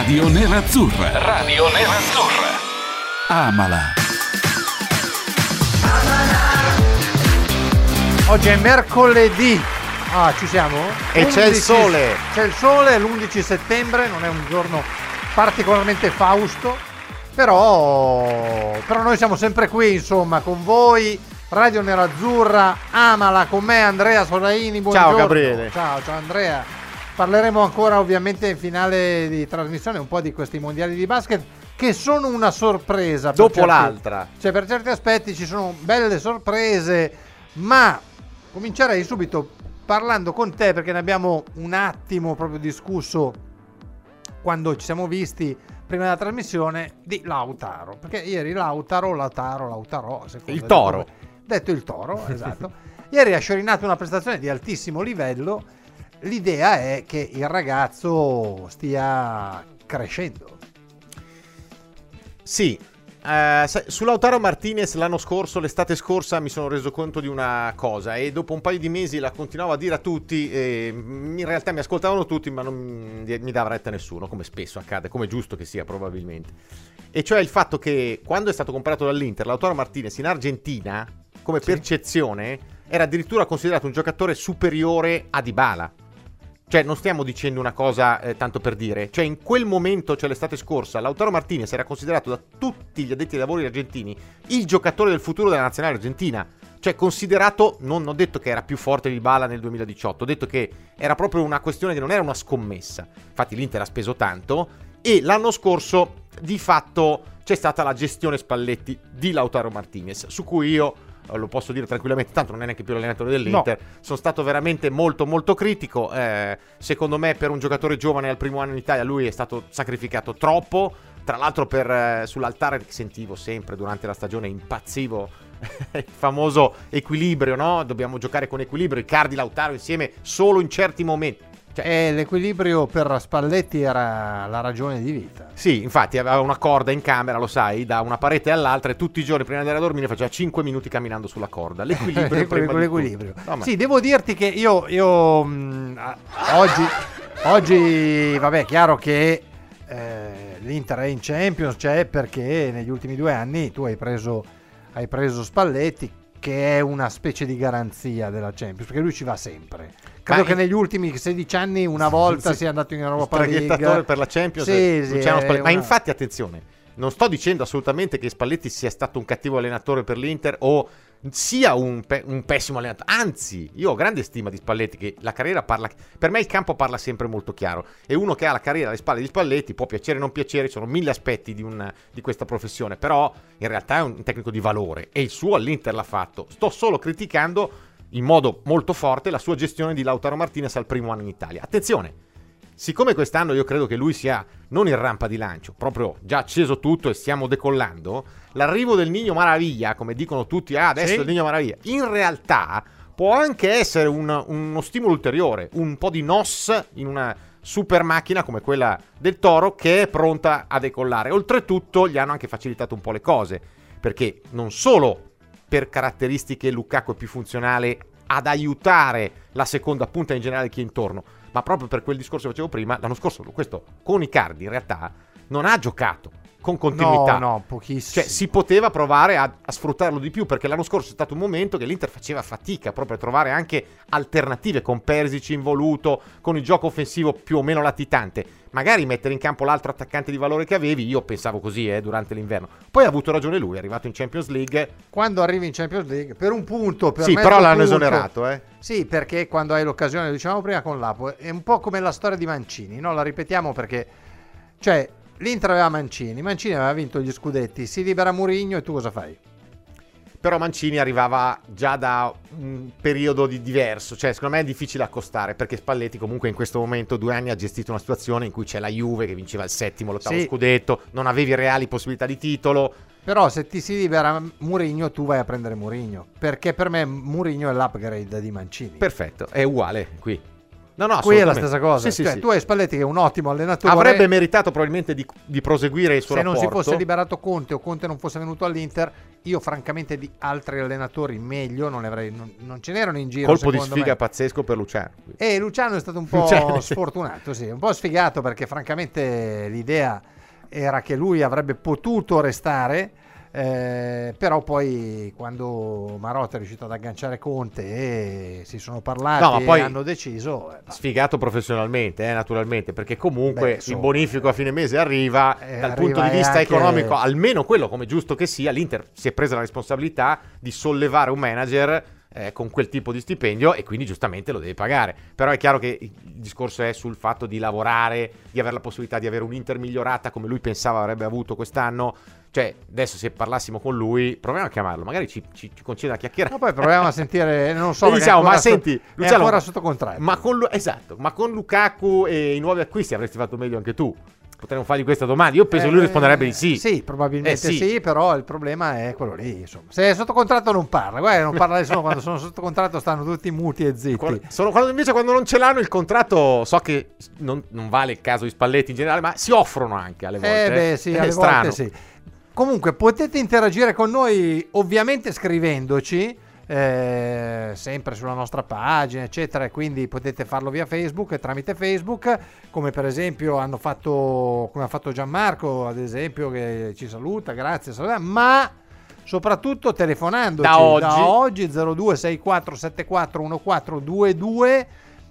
Radio Nerazzurra. Radio Nerazzurra. Amala. Oggi è mercoledì. Ah, ci siamo? E c'è il sole. C'è il sole, è l'11 settembre, non è un giorno particolarmente fausto, però, però noi siamo sempre qui, insomma, con voi. Radio Nerazzurra, amala con me Andrea Solaini, buongiorno. Gabriele. Ciao, ciao Andrea. Parleremo ancora ovviamente in finale di trasmissione un po' di questi mondiali di basket che sono una sorpresa. Dopo certi- l'altra. Cioè per certi aspetti ci sono belle sorprese, ma comincerei subito parlando con te perché ne abbiamo un attimo proprio discusso quando ci siamo visti prima della trasmissione di Lautaro. Perché ieri Lautaro, Lautaro, Lautaro, Il toro. Detto il toro, esatto. ieri ha sciorinato una prestazione di altissimo livello. L'idea è che il ragazzo stia crescendo. Sì, eh, su Lautaro Martinez l'anno scorso, l'estate scorsa, mi sono reso conto di una cosa e dopo un paio di mesi la continuavo a dire a tutti e in realtà mi ascoltavano tutti ma non mi dava retta nessuno, come spesso accade, come giusto che sia probabilmente. E cioè il fatto che quando è stato comprato dall'Inter, Lautaro Martinez in Argentina, come percezione, era addirittura considerato un giocatore superiore a Dybala. Cioè, non stiamo dicendo una cosa eh, tanto per dire. Cioè, in quel momento, cioè l'estate scorsa, Lautaro Martinez era considerato da tutti gli addetti ai lavori argentini il giocatore del futuro della nazionale argentina. Cioè, considerato, non ho detto che era più forte di Bala nel 2018, ho detto che era proprio una questione che non era una scommessa. Infatti l'Inter ha speso tanto e l'anno scorso, di fatto, c'è stata la gestione Spalletti di Lautaro Martinez, su cui io lo posso dire tranquillamente, tanto non è neanche più l'allenatore dell'Inter. Sono stato veramente molto molto critico. eh, secondo me per un giocatore giovane al primo anno in Italia lui è stato sacrificato troppo. Tra l'altro per, eh, sull'altare che sentivo sempre durante la stagione impazzivo il famoso equilibrio, no? Dobbiamo giocare con equilibrio, Icardi Lautaro insieme solo in certi momenti. Cioè, E l'equilibrio per Spalletti era la ragione di vita. Sì, infatti aveva una corda in camera, lo sai, da una parete all'altra e tutti i giorni prima di andare a dormire faceva 5 minuti camminando sulla corda. L'equilibrio. L'equilibrio. tutto. No, ma- Sì, devo dirti che io, io, mh, a- oggi, oggi, vabbè, è chiaro che eh, l'Inter è in Champions, c'è perché negli ultimi due anni tu hai preso, hai preso Spalletti, che è una specie di garanzia della Champions, perché lui ci va sempre. Credo Ma che in- negli ultimi 16 anni una volta Sì. sia andato in Europa League. per la Champions Sì, sì, Spalletti. ma una- infatti attenzione non sto dicendo assolutamente che Spalletti sia stato un cattivo allenatore per l'Inter o sia un, pe- un pessimo allenatore anzi io ho grande stima di Spalletti che la carriera parla per me il campo parla sempre molto chiaro e uno che ha la carriera alle spalle di Spalletti può piacere o non piacere ci sono mille aspetti di, un- di questa professione però in realtà è un tecnico di valore e il suo all'Inter l'ha fatto sto solo criticando in modo molto forte la sua gestione di Lautaro Martinez al primo anno in Italia attenzione Siccome quest'anno io credo che lui sia non in rampa di lancio, proprio già acceso tutto e stiamo decollando, l'arrivo del Nino Maraviglia, come dicono tutti, ah adesso Sì. il Nino Maraviglia, in realtà può anche essere un- uno stimolo ulteriore, un po' di NOS in una super macchina come quella del Toro che è pronta a decollare. Oltretutto gli hanno anche facilitato un po' le cose, perché non solo per caratteristiche Lukaku è più funzionale ad aiutare la seconda punta in generale chi è intorno, ma proprio per quel discorso che facevo prima, l'anno scorso questo con Icardi in realtà non ha giocato con continuità. No, no, pochissimo. Cioè, si poteva provare a, a sfruttarlo di più perché l'anno scorso è stato un momento che l'Inter faceva fatica proprio a trovare anche alternative con Persic involuto, con il gioco offensivo più o meno latitante. Magari mettere in campo l'altro attaccante di valore che avevi, io pensavo così eh, durante l'inverno. Poi ha avuto ragione lui, è arrivato in Champions League. quando arrivi in Champions League per un punto per sì, però l'hanno punto- esonerato, eh. sì perché quando hai l'occasione lo dicevamo prima con l'Apo è un po' come la storia di Mancini no? la ripetiamo perché cioè l'Inter aveva Mancini Mancini aveva vinto gli scudetti si libera Murigno e tu cosa fai? però Mancini arrivava già da un periodo di diverso, cioè secondo me è difficile accostare perché Spalletti comunque in questo momento due anni ha gestito una situazione in cui c'è la Juve che vinceva il settimo, l'ottavo Sì. scudetto, non avevi reali possibilità di titolo, Però se ti si libera Murigno, tu vai a prendere Murigno. Perché per me Murigno è l'upgrade di Mancini. perfetto, è uguale qui. No, no, Qui è la stessa cosa. Sì, sì, Cioè, sì. Tu hai Spalletti che è un ottimo allenatore. Avrebbe meritato probabilmente di, di proseguire il suo se non rapporto. si fosse liberato Conte o Conte non fosse venuto all'Inter, io francamente di altri allenatori meglio non ne avrei. Non, non ce n'erano in giro. Colpo di sfiga me. pazzesco per Luciano. E Luciano è stato un po' Luciano, sfortunato, sì, un po' sfigato perché francamente l'idea era che lui avrebbe potuto restare, eh, però poi quando Marotta è riuscito ad agganciare Conte e si sono parlati No, poi- e hanno deciso, eh, Sfigato professionalmente, eh, naturalmente, perché comunque Beh, il insomma. bonifico a fine mese arriva, Eh, dal arriva punto di vista economico, almeno quello come giusto che sia, l'Inter si è presa la responsabilità di sollevare un manager eh, con quel tipo di stipendio e quindi giustamente lo deve pagare. Però è chiaro che il discorso è sul fatto di lavorare, di avere la possibilità di avere un'Inter migliorata come lui pensava avrebbe avuto quest'anno. Cioè, adesso se parlassimo con lui, proviamo a chiamarlo, magari ci, ci, ci concede una chiacchierata. No, poi proviamo a sentire, non so, diciamo, è ma senti, è Luciano, ancora sotto contratto. Ma con, esatto, ma con Lukaku e i nuovi acquisti avresti fatto meglio anche tu. Potremmo fargli questa domanda. Io penso che lui Eh, risponderebbe di sì. Sì, probabilmente Eh, sì. sì. però il problema è quello lì. Insomma. Se è sotto contratto non parla, guarda, non parla nessuno quando sono sotto contratto stanno tutti muti e zitti. Quando- sono- quando invece quando non ce l'hanno il contratto, so che non, non vale il caso di Spalletti in generale, ma si offrono anche alle volte. Eh beh, sì, È alle strano. volte sì. Comunque potete interagire con noi ovviamente scrivendoci, eh, sempre sulla nostra pagina, eccetera, quindi potete farlo via Facebook e tramite Facebook, come per esempio hanno fatto, come ha fatto Gianmarco, ad esempio, che ci saluta, grazie, saluta, ma soprattutto telefonandoci Da oggi. da oggi 0264741422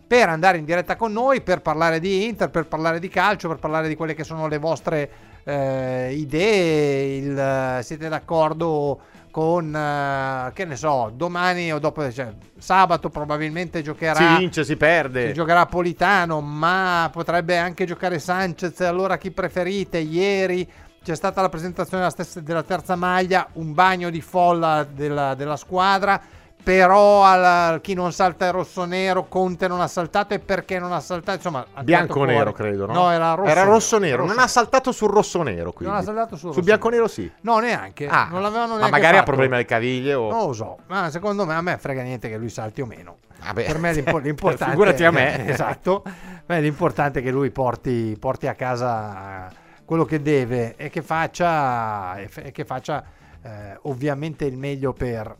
per andare in diretta con noi, per parlare di Inter, per parlare di calcio, per parlare di quelle che sono le vostre eh, idee, il, eh, siete d'accordo con, eh, che ne so, domani o dopo, cioè, sabato probabilmente giocherà... Si vince, si perde. Si giocherà Politano, ma potrebbe anche giocare Sanchez. Allora chi preferite? Ieri c'è stata la presentazione della, stessa- della terza maglia, un bagno di folla della, della squadra. Però al- chi non salta è rosso-nero, Conte non ha saltato e perché non ha saltato? Insomma, ha Bianco-nero, fuori. credo, no? No, era rosso. Era rosso-nero. Non ha saltato sul rosso-nero, quindi. Non ha saltato sul Sul rosso-nero. bianco-nero sì. No, neanche. Ah, non l'avevano ma neanche magari ha fatto. problemi alle caviglie o... Non lo so, ma secondo me a me frega niente che lui salti o meno. Vabbè. Per me l'impo- l'importante Figurati a me. esatto. Me l'importante è che lui porti, porti a casa quello che deve e che faccia, e e che faccia eh, ovviamente il meglio per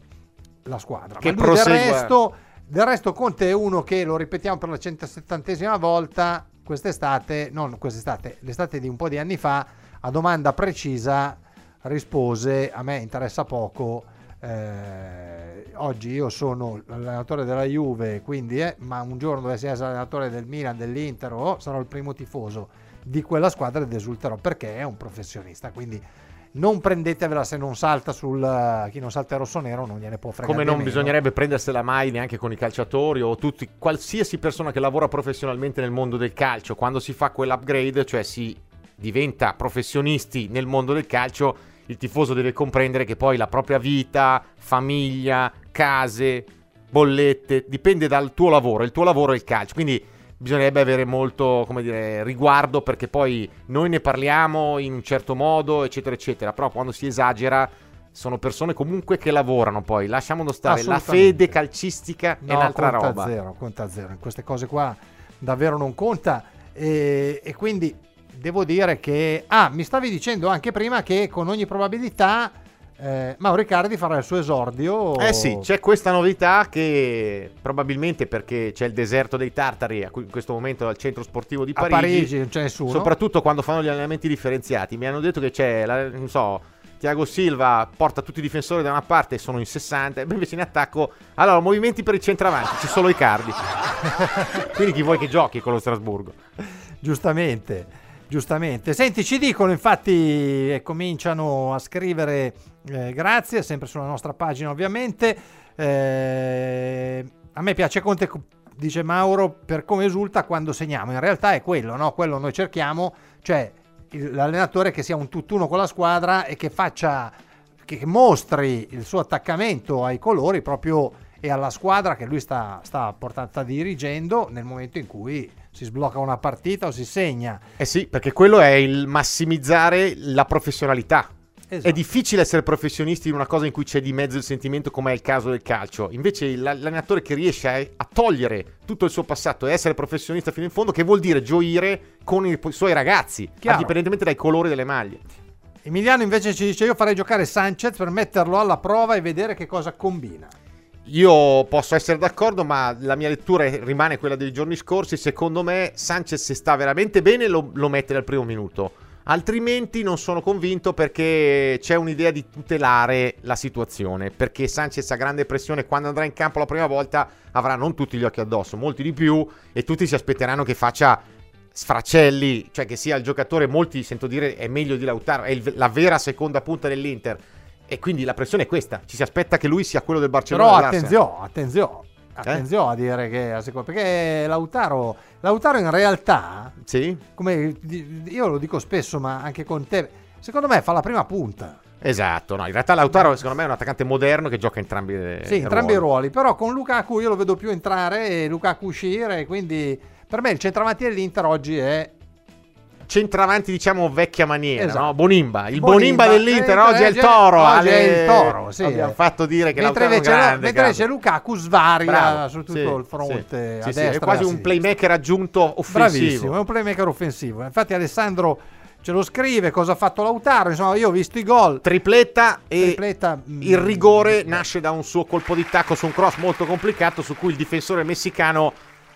la squadra. Che Ma lui del resto, del resto Conte è uno che, lo ripetiamo per la 170esima volta, quest'estate, non quest'estate, l'estate di un po' di anni fa, a domanda precisa rispose, a me interessa poco, eh, oggi io sono l'allenatore della Juve, quindi eh, ma un giorno dovessi essere allenatore del Milan, dell'Inter o sarò il primo tifoso di quella squadra ed esulterò perché è un professionista, quindi non prendetevela se non salta sul chi non salta rosso nero non gliene può fregare Come non meno. bisognerebbe prendersela mai neanche con i calciatori o tutti, qualsiasi persona che lavora professionalmente nel mondo del calcio, quando si fa quell'upgrade, cioè si diventa professionisti nel mondo del calcio, il tifoso deve comprendere che poi la propria vita, famiglia, case, bollette, dipende dal tuo lavoro, il tuo lavoro è il calcio, quindi bisognerebbe avere molto, come dire, riguardo perché poi noi ne parliamo in un certo modo, eccetera, eccetera, però quando si esagera sono persone comunque che lavorano poi, lasciamo stare, la fede calcistica è No, un'altra conta roba. Zero, conta zero. In queste cose qua davvero non conta. E, e quindi devo dire che. Ah, mi stavi dicendo anche prima che con ogni probabilità eh, Mauro Icardi farà il suo esordio. Eh sì, c'è questa novità che probabilmente perché c'è il deserto dei Tartari a cui in questo momento al centro sportivo di a Parigi, Parigi, non c'è nessuno. soprattutto quando fanno gli allenamenti differenziati. Mi hanno detto che c'è, la- non so, Tiago Silva porta tutti i difensori da una parte e sono in 60, e invece in attacco, allora, movimenti per il centravanti, c'è solo Icardi. Quindi chi vuoi che giochi con lo Strasburgo? Giustamente, giustamente. Senti, ci dicono infatti e cominciano a scrivere eh, grazie, sempre sulla nostra pagina ovviamente. Eh, a me piace Conte, co- dice Mauro, per come esulta quando segniamo. In realtà è quello, no? Quello noi cerchiamo, cioè l'allenatore che sia un tutt'uno con la squadra e che faccia che mostri il suo attaccamento ai colori proprio e alla squadra che lui sta, sta, portando, sta dirigendo nel momento in cui si sblocca una partita o si segna. Eh sì, perché quello è il massimizzare la professionalità. Esatto. È difficile essere professionisti in una cosa in cui c'è di mezzo il sentimento, come è il caso del calcio. Invece l'allenatore che riesce a, a togliere tutto il suo passato e essere professionista fino in fondo, che vuol dire gioire con i, suoi ragazzi, indipendentemente dai colori delle maglie. Emiliano invece ci dice: Io farei giocare Sanchez per metterlo alla prova e vedere che cosa combina. Io posso essere d'accordo, ma la mia lettura rimane quella dei giorni scorsi. Secondo me, Sanchez, se sta veramente bene, lo, lo mette dal primo minuto. Altrimenti non sono convinto perché c'è un'idea di tutelare la situazione. Perché Sanchez ha grande pressione quando andrà in campo la prima volta avrà non tutti gli occhi addosso, molti di più, e tutti si aspetteranno che faccia sfracelli, cioè che sia il giocatore, molti sento dire è meglio di Lautaro, è il, la vera seconda punta dell'Inter e quindi la pressione è questa. Ci si aspetta che lui sia quello del Barcellona. Però attenzione, attenzione. Attenzione eh? a dire che perché Lautaro, Lautaro in realtà, sì? come io lo dico spesso, ma anche con te, secondo me fa la prima punta. Esatto, no, in realtà Lautaro secondo me è un attaccante moderno che gioca entrambi, sì, entrambi i ruoli. Però con Lukaku io lo vedo più entrare e Lukaku uscire, quindi per me il centravanti dell'Inter oggi è centravanti, diciamo, vecchia maniera, esatto. no? Bonimba. Il Bonimba, Bonimba dell'Inter eh, oggi è il toro. Oggi alle... è il toro, sì. Abbiamo fatto dire che mentre invece, grande, mentre invece Lukaku svaria Bravo. su tutto sì, il fronte sì, sì, destra. è quasi un playmaker aggiunto offensivo. Bravissimo, è un playmaker offensivo. Infatti Alessandro ce lo scrive cosa ha fatto Lautaro. Insomma, io ho visto i gol. Tripletta e Tripletta, mm, il rigore mh, nasce da un suo colpo di tacco su un cross molto complicato su cui il difensore messicano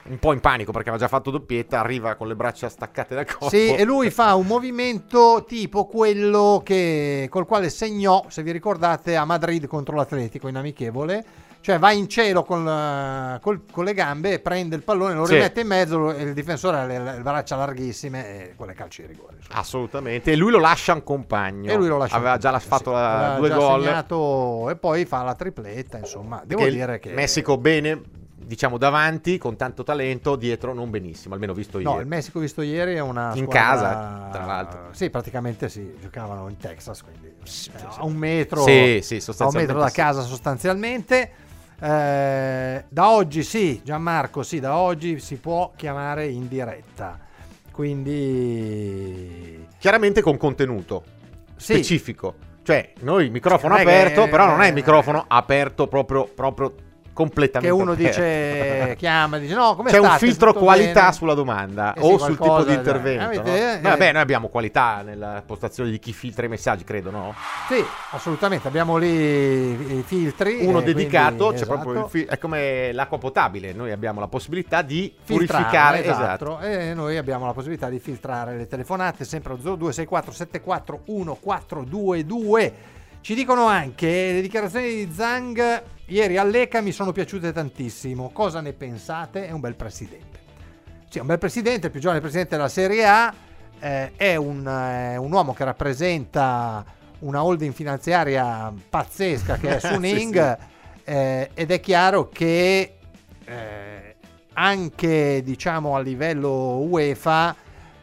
un po' in panico perché aveva già fatto doppietta, arriva con le braccia staccate dal corpo. Sì, e lui fa un movimento tipo quello che, col quale segnò, se vi ricordate, a Madrid contro l'Atletico in amichevole. Cioè va in cielo con, col, con le gambe, prende il pallone, lo sì. rimette in mezzo e il difensore ha le, le braccia larghissime e quelle calci di rigore. Insomma. Assolutamente. E lui lo lascia un compagno. E lui lo lascia Aveva già fatto sì. la, due gol. e poi fa la tripletta, insomma. Devo dire che... Messico bene diciamo davanti con tanto talento, dietro non benissimo, almeno visto ieri. No, il Messico visto ieri è una in casa, tra l'altro. Sì, praticamente sì, giocavano in Texas, quindi sì, eh, a un metro, sì, sì, a un metro da casa sostanzialmente. Eh, da oggi sì, Gianmarco, sì, da oggi si può chiamare in diretta. Quindi chiaramente con contenuto sì. specifico. Cioè, noi microfono aperto, che, però non è il microfono aperto proprio, proprio completamente che uno aperto. dice chiama dice no come c'è state? un filtro qualità bene? sulla domanda eh sì, o sul tipo di intervento avete, no? eh, vabbè noi abbiamo qualità nella postazione di chi filtra i messaggi credo no? sì assolutamente abbiamo lì i filtri uno dedicato quindi, c'è esatto. proprio il fi- è come l'acqua potabile noi abbiamo la possibilità di filtrare, purificare esatto, esatto. e noi abbiamo la possibilità di filtrare le telefonate sempre allo 0264 74 1422 ci dicono anche le dichiarazioni di Zhang ieri all'ECA mi sono piaciute tantissimo. Cosa ne pensate? È un bel presidente. Sì, un bel presidente, il più giovane presidente della Serie A. Eh, è un, eh, un, uomo che rappresenta una holding finanziaria pazzesca che è Suning sì, sì. Eh, ed è chiaro che eh, anche diciamo a livello UEFA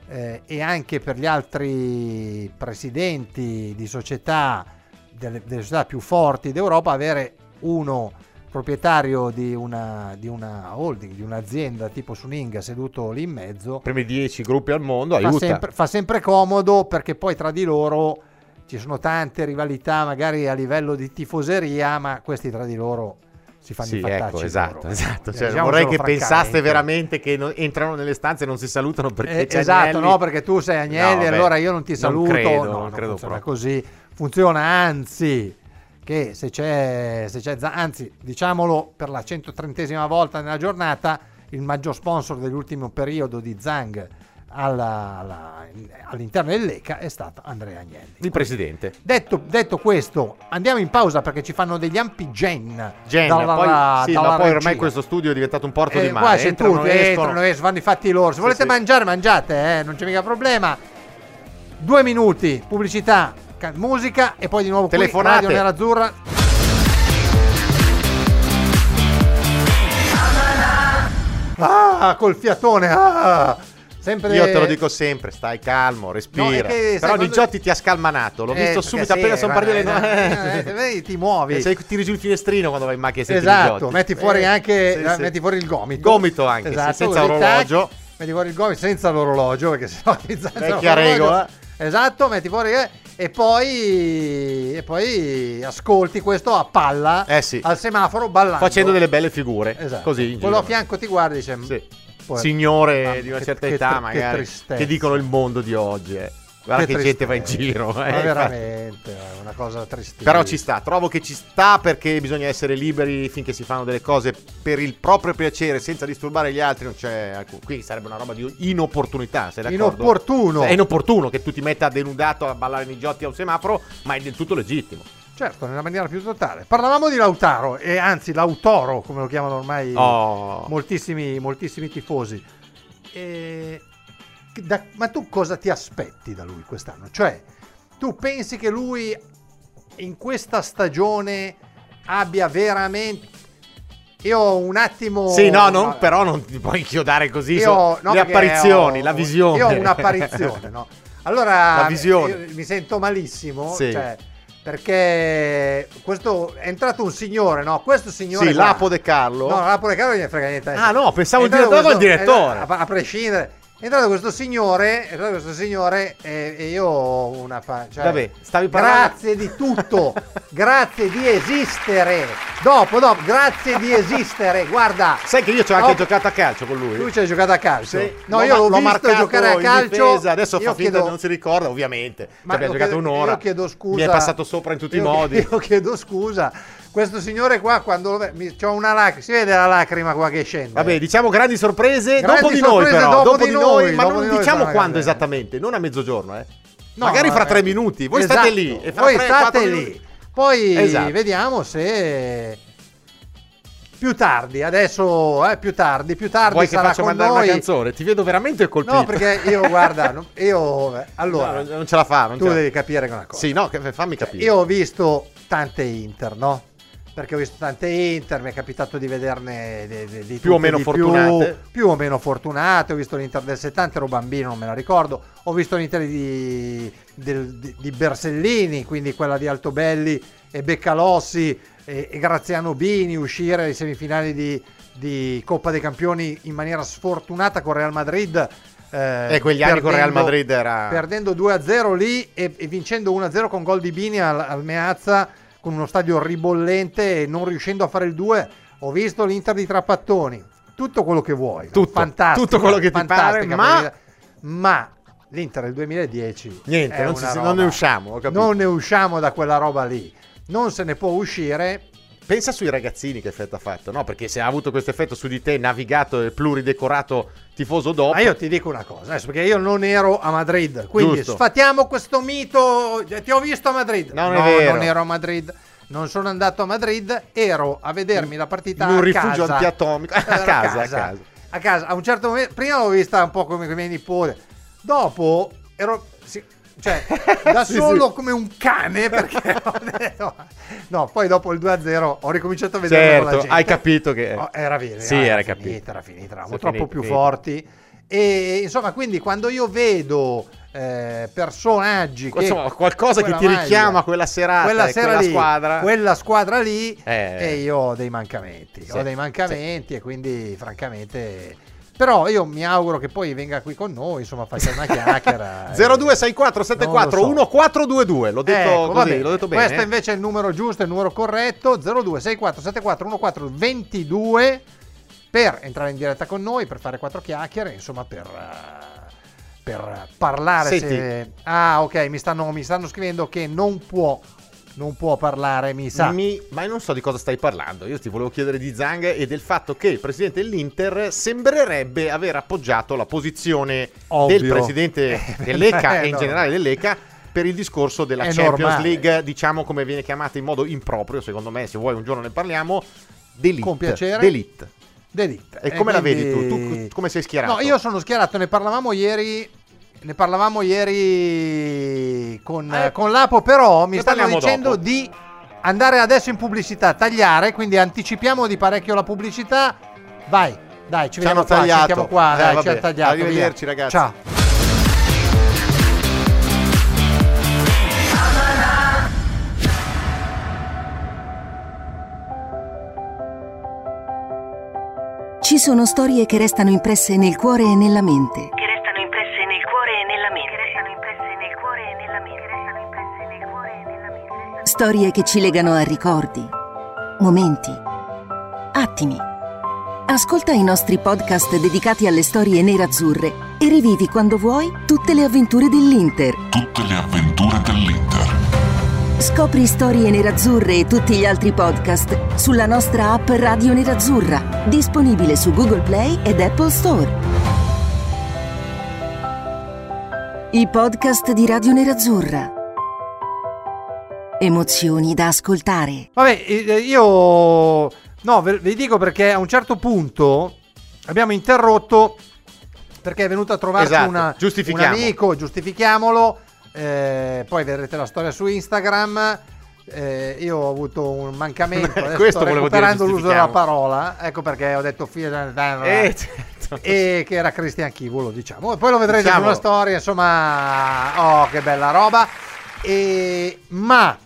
eh, e anche per gli altri presidenti di società delle, delle società più forti d'Europa avere uno proprietario di una, di una, holding, di un'azienda tipo Suning seduto lì in mezzo. Primi dieci gruppi al mondo, fa aiuta. Sempre, fa sempre comodo perché poi tra di loro ci sono tante rivalità magari a livello di tifoseria, ma questi tra di loro si fanno sì, i fattacci ecco, esatto, esatto. Cioè, diciamo vorrei che pensaste veramente che non, entrano nelle stanze e non si salutano perché eh, esatto, Agnelli. no, perché tu sei Agnelli, no, allora io non ti saluto. Non credo, no, non credo funziona proprio. così. Funziona anzi che se c'è, se c'è anzi diciamolo per la 130esima volta nella giornata, il maggior sponsor dell'ultimo periodo di Zang alla, alla, all'interno dell'ECA è stato Andrea Agnelli. Il presidente. Detto, detto, questo, andiamo in pausa perché ci fanno degli ampi gen. Gen, dalla, poi, sì, ma poi ormai questo studio è diventato un porto eh, di mare. Qua c'è tutti, entrano, escono, fanno i fatti loro. Se sì, volete sì. mangiare, mangiate, eh, non c'è mica problema. Due minuti, pubblicità, musica e poi di nuovo telefonate. Qui, Radio Nerazzurra. Ah, col fiatone. Ah. sempre... Io te lo dico sempre, stai calmo, respira. No, che, Però quando- Nigiotti ti ha scalmanato, l'ho Eh, visto perché subito sì, appena sono le eh, eh, eh, ti muovi. Sei, tiri giù il finestrino quando vai in macchina Esatto, metti fuori Eh, anche sì, eh, sì. metti fuori il gomito. Gomito anche, esatto, senza orologio. tac, metti fuori il gomito senza l'orologio, perché sennò ti Vecchia regola. Esatto, metti fuori eh, e poi e poi ascolti questo a palla Eh sì. al semaforo ballando. Facendo delle belle figure. Esatto. Così. Quello a fianco ti guarda e dice Sì. "Poi- Signore Mamma, di una che- certa che età, che magari. tristezza. Che dicono il mondo di oggi. eh. Guarda che, gente va in giro. Ma eh, infatti. veramente, è una cosa tristissima. Però ci sta, trovo che ci sta perché bisogna essere liberi finché si fanno delle cose per il proprio piacere senza disturbare gli altri. Non c'è alcun- Qui sarebbe una roba di inopportunità. Sei d'accordo? Inopportuno. È inopportuno che tu ti metta denudato a ballare nei giotti a un semaforo, ma è del tutto legittimo. Certo, nella maniera più totale. Parlavamo di Lautaro, e anzi Lautoro, come lo chiamano ormai Oh. moltissimi, moltissimi tifosi. E- da- ma tu cosa ti aspetti da lui quest'anno? Cioè, tu pensi che lui in questa stagione abbia veramente... Io un attimo... Sì, no, non- però non ti puoi inchiodare così. Io- so- no, le apparizioni, ho- la visione. Io ho un'apparizione, no? Allora, La visione. io mi sento malissimo, Sì. cioè, perché questo è entrato un signore, no? Questo signore Sì, qua- Lapo De Carlo. No, Lapo De Carlo non gli frega niente. Ah, no, pensavo entrato direttore, questo- il direttore. entrato- a, a prescindere. È entrato questo signore, è entrato questo signore e, e io ho una fa- cioè, Vabbè, stavi parlando- Grazie di tutto, grazie di esistere. Dopo, dopo, grazie di esistere. Guarda, Sai che io ci ho anche giocato a calcio con lui? lui ci hai giocato a calcio. Sì. No, L'ho io l'ho, l'ho visto marcato giocare a calcio. difesa, Adesso io fa finta chiedo- che non si ricorda, ovviamente. Ma abbiamo io giocato chiedo- un'ora. Io chiedo scusa. Mi è passato sopra in tutti Io- i modi. Io chiedo scusa. Questo signore qua, quando lo ve- mi, c'ho una lacrima, si vede la lacrima qua che scende. Vabbè, diciamo grandi sorprese Grandi dopo di noi, però. dopo Dopo, di noi, noi, ma non diciamo quando esattamente, non a mezzogiorno, eh. No, Magari fra tre minuti. Voi esatto. state lì. E fra Voi tre, state lì. minuti- Poi Esatto. vediamo se più tardi, adesso eh, più tardi, più tardi Vuoi che sarà faccia con mandare noi. una canzone? Ti vedo veramente colpito. No, perché io guarda, io allora No, non- ce la fa. Non tu devi capire una cosa. Sì, no, fammi capire. Io ho visto tante Inter, no? Perché ho visto tante Inter, mi è capitato di vederne di, di- di Più o meno fortunate. Più, più o meno fortunate. Ho visto l'Inter del 70, ero bambino, non me la ricordo. Ho visto l'Inter di, di- Bersellini, quindi quella di Altobelli e Beccalossi e, e Graziano Bini uscire ai semifinali di, di Coppa dei Campioni in maniera sfortunata con Real Madrid. eh, Eh, quegli anni con Real Madrid era- Perdendo 2-0 lì e, e vincendo 1-0 con gol di Bini al, al Meazza con uno stadio ribollente e non riuscendo a fare il 2. Ho visto l'Inter di Trapattoni. Tutto quello che vuoi. Tutto, fantastico. tutto quello che ti pare, ma- ma l'Inter del 2010 Niente, non, si- non ne usciamo. Non ne usciamo da quella roba lì. Non se ne può uscire. Pensa sui ragazzini che effetto ha fatto, no? Perché se ha avuto questo effetto su di te, navigato e pluridecorato tifoso dopo. Ma io ti dico una cosa, adesso perché io non ero a Madrid, quindi Giusto. sfatiamo questo mito. Ti ho visto a Madrid. Non è vero. non ero a Madrid. Non sono andato a Madrid, ero a vedermi la partita in un a rifugio casa. antiatomico. A Ero casa, a casa. A casa. A un certo momento, prima l'ho vista un po' come con i miei nipoti, dopo ero sì, cioè, da Sì, solo sì. come un cane perché ho detto- no, poi dopo il 2-0 ho ricominciato a vedere con la Certo, gente. hai capito che... Oh, era vero, Sì, era, era finita, capito. era finita, eravamo Sì, troppo finita, più finita. forti. E insomma, quindi quando io vedo eh, personaggi che Insomma, qualcosa che ti maglia, richiama quella serata quella e sera quella lì, squadra. quella squadra lì, Eh. e io ho dei mancamenti. Sì, ho dei mancamenti e quindi, francamente. Però io mi auguro che poi venga qui con noi, insomma, faccia una chiacchiera. 0264 74 Non lo so. 1422 l'ho detto Ecco, così, l'ho detto bene. Questo invece è il numero giusto, il numero corretto. 0264741422 per entrare in diretta con noi, per fare quattro chiacchiere, insomma, per, eh, per parlare. Se- Ah, ok, mi stanno, mi stanno scrivendo che non può, non può parlare, mi sa. Mi- ma non so di cosa stai parlando. Io ti volevo chiedere di Zang e del fatto che il presidente dell'Inter sembrerebbe aver appoggiato la posizione Ovvio. del presidente Eh, dell'ECA eh, e in no. generale dell'ECA per il discorso della È Champions normale. League, diciamo come viene chiamata in modo improprio, secondo me, se vuoi un giorno ne parliamo, d'elite. Con piacere. D'elite. D'elite. E come la vedi tu? Tu come sei schierato? No, io sono schierato, ne parlavamo ieri. Ne parlavamo ieri con, Eh, con l'Apo, però mi stanno dicendo dopo. di andare adesso in pubblicità, tagliare, quindi anticipiamo di parecchio la pubblicità. Vai, Dai, ci Ci vediamo qua, ci tagliato. sentiamo qua, Eh, dai, vabbè. ci hanno tagliato. Arrivederci, via. ragazzi. Ciao. Ci sono storie che restano impresse nel cuore e nella mente. Storie che ci legano a ricordi, momenti, attimi. Ascolta i nostri podcast dedicati alle storie nerazzurre e rivivi quando vuoi tutte le avventure dell'Inter. Tutte le avventure dell'Inter. Scopri storie nerazzurre e tutti gli altri podcast sulla nostra app Radio Nerazzurra, disponibile su Google Play ed Apple Store. I podcast di Radio Nerazzurra. Emozioni da ascoltare. Vabbè, eh, io no, ve- vi dico perché a un certo punto abbiamo interrotto perché è venuto a trovarci Esatto, una- un amico, giustifichiamolo. eh, poi vedrete la storia su Instagram. eh, io ho avuto un mancamento, adesso Questo sto volevo dire, recuperando l'uso della parola, ecco perché ho detto figlio Eh, certo. e che era Christian Chivolo, diciamo. E poi lo vedrete Diciamolo. sulla storia, insomma, oh, che bella roba. E, ma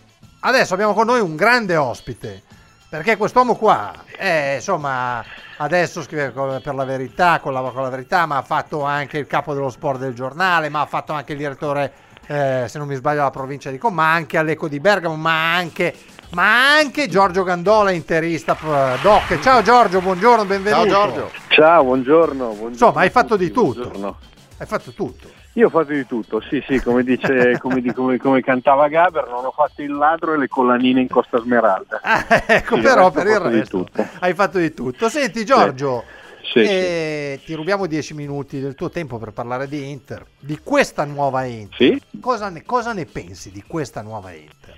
adesso abbiamo con noi un grande ospite, perché quest'uomo qua, è, insomma, adesso scrive per la verità, collabora con la verità, ma ha fatto anche il capo dello sport del giornale, ma ha fatto anche il direttore, eh, se non mi sbaglio, alla provincia di Como, ma anche all'Eco di Bergamo, ma anche... Ma anche Giorgio Gandola, interista eh, doc. Ciao Giorgio, buongiorno, benvenuto. Ciao Giorgio. Ciao, buongiorno. buongiorno Insomma, hai fatto di tutto. buongiorno. Hai fatto tutto. Io ho fatto di tutto, sì, sì, come, dice, come, come- come cantava Gaber, non ho fatto il ladro e le collanine in Costa Smeralda. Ah, ecco, Sì, però per il resto hai fatto di tutto. Senti Giorgio, Sì, eh, ti rubiamo dieci minuti del tuo tempo per parlare di Inter, di questa nuova Inter. Sì? Cosa ne, cosa ne pensi di questa nuova Inter?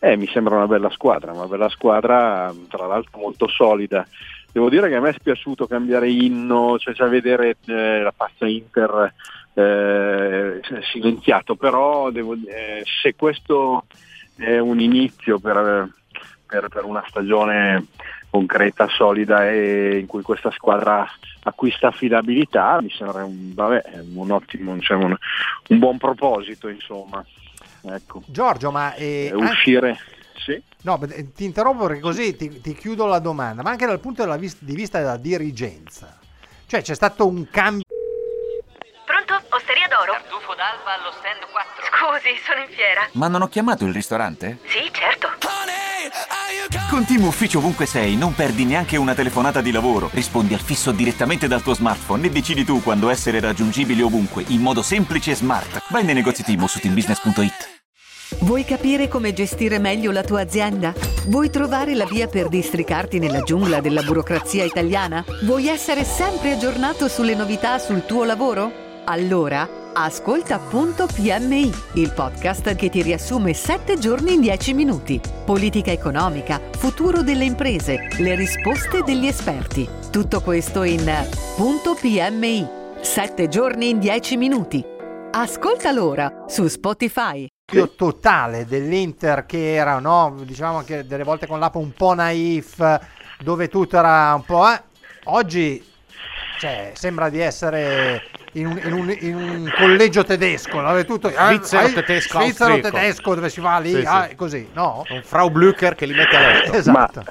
Eh, mi sembra una bella squadra, una bella squadra, tra l'altro molto solida. Devo dire che a me è spiaciuto cambiare inno, cioè già vedere eh, la pazza Inter eh, silenziato, però devo, eh, se questo è un inizio per, per- per una stagione concreta, solida e in cui questa squadra acquista affidabilità, mi sembra un, vabbè, un ottimo, cioè un, un buon proposito, insomma. Ecco. Giorgio, ma eh, Eh, anche- uscire, sì. no, beh, ti interrompo perché così ti, ti chiudo la domanda, ma anche dal punto della vis- di vista della dirigenza. Cioè c'è stato un cambio Pronto? Osteria d'oro? Tartufo d'alba allo stand 4. Scusi, sono in fiera. Ma non ho chiamato il ristorante? Sì, certo. Con Team Ufficio ovunque sei, non perdi neanche una telefonata di lavoro. Rispondi al fisso direttamente dal tuo smartphone e decidi tu quando essere raggiungibile ovunque, in modo semplice e smart. Vai nei negozi Team su teambusiness.it. Vuoi capire come gestire meglio la tua azienda? Vuoi trovare la via per districarti nella giungla della burocrazia italiana? Vuoi essere sempre aggiornato sulle novità sul tuo lavoro? Allora, ascolta Punto PMI, il podcast che ti riassume 7 giorni in 10 minuti. Politica economica, futuro delle imprese, le risposte degli esperti. Tutto questo in Punto PMI, 7 giorni in 10 minuti. Ascoltalo ora su Spotify. Cambio totale dell'Inter che era, no, diciamo anche delle volte con l'app un po' naif, dove tutto era un po'... eh. Oggi cioè, sembra di essere in un, in un- in un collegio tedesco, no? Dove tutto, eh, Svizzero eh, tedesco, Svizzero tedesco dove si va lì, Sì, sì. ah, così, no? Un Frau Blücher che li mette a letto. Esatto.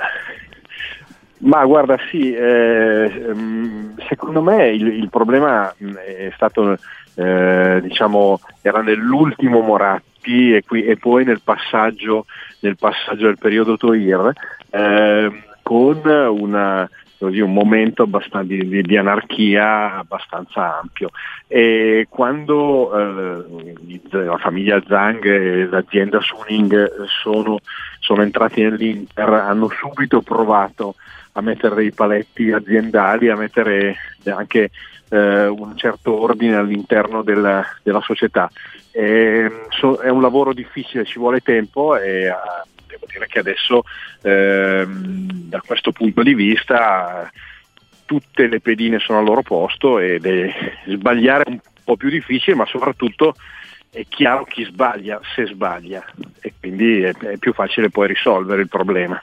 Ma guarda, sì, eh, ehm, secondo me il, il problema mh, è stato, eh, diciamo, era nell'ultimo Moratti e, qui- e poi nel passaggio, nel passaggio del periodo Toir, ehm, con una, così, un momento di, di- di anarchia abbastanza ampio. E quando eh, i- la famiglia Zhang e l'azienda Suning sono, sono entrati nell'Inter, hanno subito provato a mettere dei paletti aziendali, a mettere anche eh, un certo ordine all'interno della, della società. E, so- è un lavoro difficile, ci vuole tempo e eh, devo dire che adesso ehm, da questo punto di vista tutte le pedine sono al loro posto ed è sbagliare un po' più difficile, ma soprattutto è chiaro chi sbaglia se sbaglia e quindi è, è più facile poi risolvere il problema.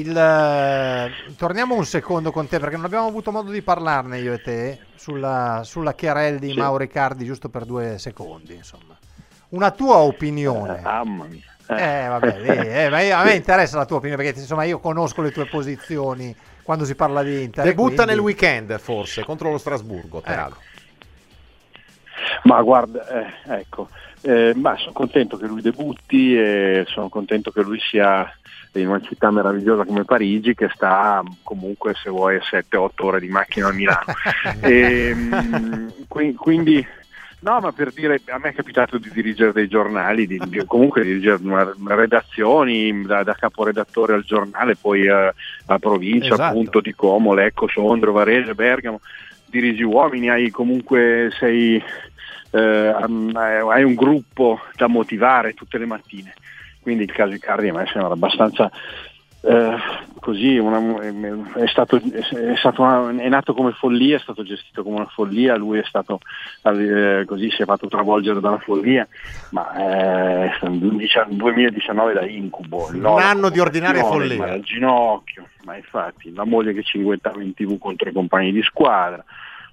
Il, eh, torniamo un secondo con te perché non abbiamo avuto modo di parlarne io e te sulla, sulla Chiarelli di Sì. Mauro Icardi giusto per due secondi insomma. Una tua opinione. Ah, eh vabbè lì, eh, ma io- a me interessa la tua opinione perché insomma io conosco le tue posizioni quando si parla di Inter Debutta quindi- nel weekend, forse, contro lo Strasburgo, peraltro. Ma guarda, eh, ecco, eh, ma sono contento che lui debutti e sono contento che lui sia in una città meravigliosa come Parigi che sta comunque se vuoi 7-8 ore di macchina a Milano. E, qui- quindi no, ma per dire, a me è capitato di dirigere dei giornali, di, di- comunque dirigere una- redazioni da, da caporedattore al giornale, poi eh, a provincia, Esatto. appunto di Como, Lecco, Sondrio, Varese, Bergamo, dirigi uomini, hai comunque sei eh, am- hai un gruppo da motivare tutte le mattine. Quindi il caso Icardi a me sembra abbastanza eh, così, una- è, stato, è, stato una- è nato come follia, è stato gestito come una follia, lui è stato eh, così, si è fatto travolgere dalla follia, ma eh, è un 2019 da incubo. Un anno di ordinaria follia. al ginocchio, ma infatti la moglie che cinguettava in tv contro i compagni di squadra,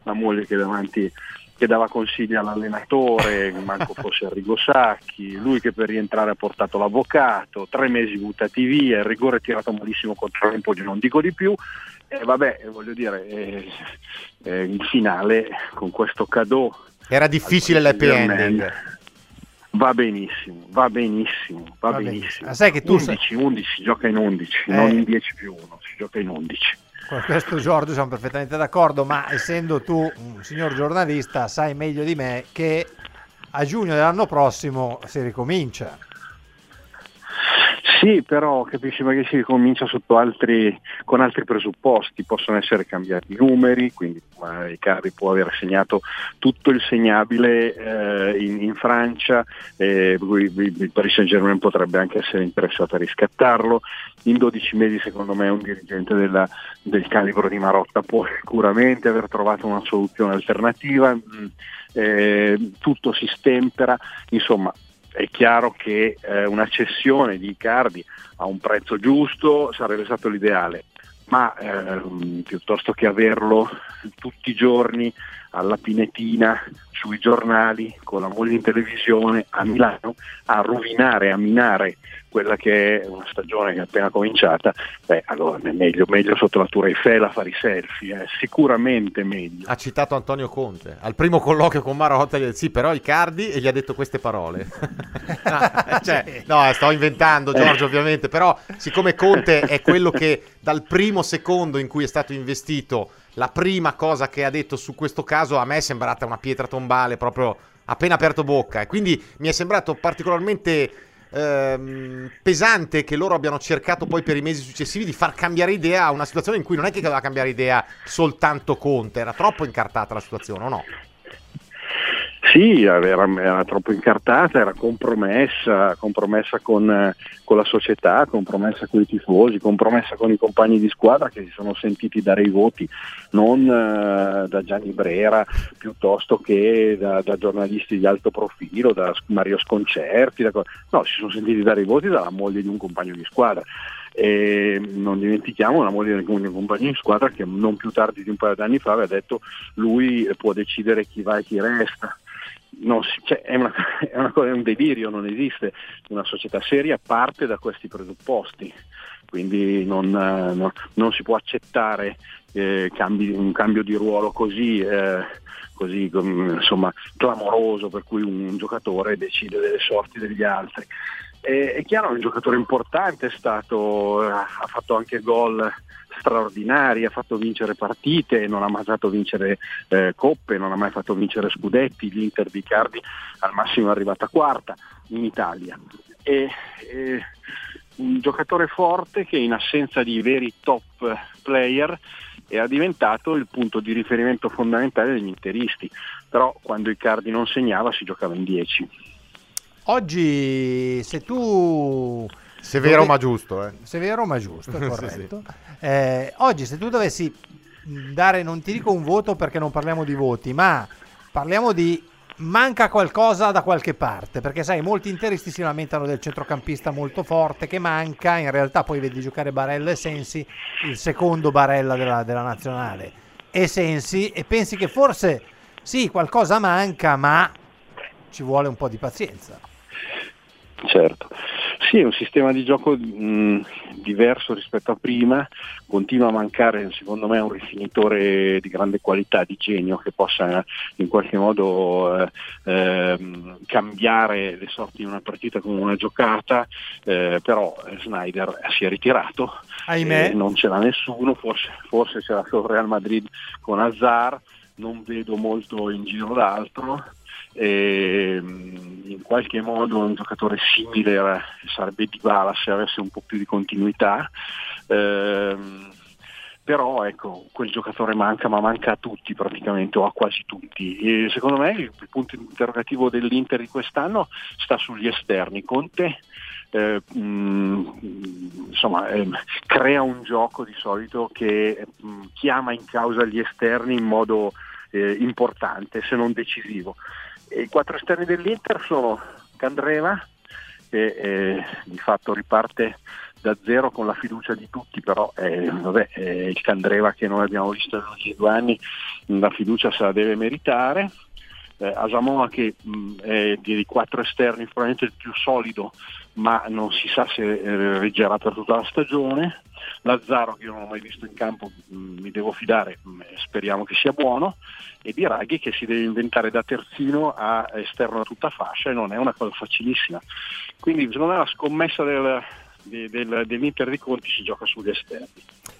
la moglie che davanti che dava consigli all'allenatore, manco fosse Arrigo Sacchi, lui che per rientrare ha portato l'avvocato, tre mesi buttati via, il rigore tirato malissimo contro l'Empoli, non dico di più, e vabbè, eh, voglio dire, eh, eh, il finale con questo cadeau Era difficile l'happy ending. Va benissimo, va benissimo, va, Va benissimo. benissimo. Ah, sai che tu 11, 11 si gioca in 11, Eh. non in 10 più 1, si gioca in 11. Con questo Giorgio siamo perfettamente d'accordo, ma essendo tu un signor giornalista sai meglio di me che a giugno dell'anno prossimo si ricomincia. Sì, però capisci magari si ricomincia sotto altri, con altri presupposti, possono essere cambiati i numeri, quindi magari Icardi può aver segnato tutto il segnabile eh, in, in Francia, eh, il Paris Saint Germain potrebbe anche essere interessato a riscattarlo, in 12 mesi secondo me un dirigente della- del calibro di Marotta può sicuramente aver trovato una soluzione alternativa, mm, eh, tutto si stempera, insomma è chiaro che eh, una cessione di Icardi a un prezzo giusto sarebbe stato l'ideale, ma ehm, piuttosto che averlo tutti i giorni alla pinetina sui giornali con la moglie in televisione a Milano a rovinare, a minare quella che è una stagione che è appena cominciata, beh allora è meglio, meglio sotto la Tour Eiffel a fare i selfie, eh, sicuramente meglio. Ha citato Antonio Conte al primo colloquio con Marotta. Gli ha detto sì, però Icardi e gli ha detto queste parole. No, cioè, no, sto inventando, Giorgio, ovviamente. Però, siccome Conte è quello che dal primo secondo in cui è stato investito, la prima cosa che ha detto su questo caso a me è sembrata una pietra tombale, proprio appena aperto bocca. E quindi mi è sembrato particolarmente ehm, pesante che loro abbiano cercato poi per i mesi successivi di far cambiare idea a una situazione in cui non è che doveva cambiare idea soltanto Conte, era troppo incartata la situazione, o no? Sì, era, era troppo incartata, era compromessa, compromessa con, con la società, compromessa con i tifosi, compromessa con i compagni di squadra che si sono sentiti dare i voti non eh, da Gianni Brera piuttosto che da, da giornalisti di alto profilo, da Mario Sconcerti, da no, si sono sentiti dare i voti dalla moglie di un compagno di squadra. E non dimentichiamo la moglie di un compagno di squadra che non più tardi di un paio d'anni fa aveva detto lui può decidere chi va e chi resta si- cioè, è, una, è una è un delirio, non esiste. Una società seria parte da questi presupposti, quindi non, eh, no- non si può accettare eh, cambi- un cambio di ruolo così, eh, così insomma, clamoroso per cui un giocatore decide delle sorti degli altri. È chiaro, è un giocatore importante, è stato, eh, ha fatto anche gol straordinari, ha fatto vincere partite, non ha mai fatto vincere eh, coppe, non ha mai fatto vincere scudetti, l'Inter di Cardi al massimo è arrivata quarta in Italia. E, e un giocatore forte che in assenza di veri top player era diventato il punto di riferimento fondamentale degli interisti, però quando Icardi non segnava si giocava in 10. Oggi, se tu... Severo dove- ma giusto, eh. Severo ma giusto, è Sì, corretto. Eh, oggi, se tu dovessi dare, non ti dico un voto perché non parliamo di voti, ma parliamo di manca qualcosa da qualche parte, perché sai, molti interisti si lamentano del centrocampista molto forte che manca, in realtà poi vedi giocare Barella e Sensi, il secondo Barella della, della nazionale, e Sensi, e pensi che forse sì, qualcosa manca, ma ci vuole un po' di pazienza. Certo, sì, è un sistema di gioco mh, diverso rispetto a prima, continua a mancare secondo me un rifinitore di grande qualità, di genio, che possa in qualche modo eh, ehm, cambiare le sorti di una partita come una giocata, eh, però Snyder si è ritirato, Ahimè. eh, non ce l'ha nessuno, forse, forse ce l'ha solo Real Madrid con Hazard, non vedo molto in giro d'altro e mm, in qualche modo un giocatore simile eh, sarebbe Dybala se avesse un po' più di continuità. Ehm, però ecco quel giocatore manca ma manca a tutti praticamente o a quasi tutti. E secondo me il, punto interrogativo dell'Inter di quest'anno sta sugli esterni. Conte eh, mh, insomma, ehm, crea un gioco di solito che mh, chiama in causa gli esterni in modo eh, importante se non decisivo I quattro esterni dell'Inter sono Candreva, che eh, di fatto riparte da zero con la fiducia di tutti, però eh, vabbè, è il Candreva che noi abbiamo visto negli ultimi due anni, la fiducia se la deve meritare. Eh, Asamoah che mh, è dei quattro esterni probabilmente il più solido, ma non si sa se eh, reggerà per tutta la stagione. Lazzaro che io non ho mai visto in campo, mh, mi devo fidare, mh, speriamo che sia buono, e Biraghi che si deve inventare da terzino a esterno a tutta fascia e non è una cosa facilissima. Quindi secondo me la scommessa del, de- del- dell'Inter di Conti si gioca sugli esterni.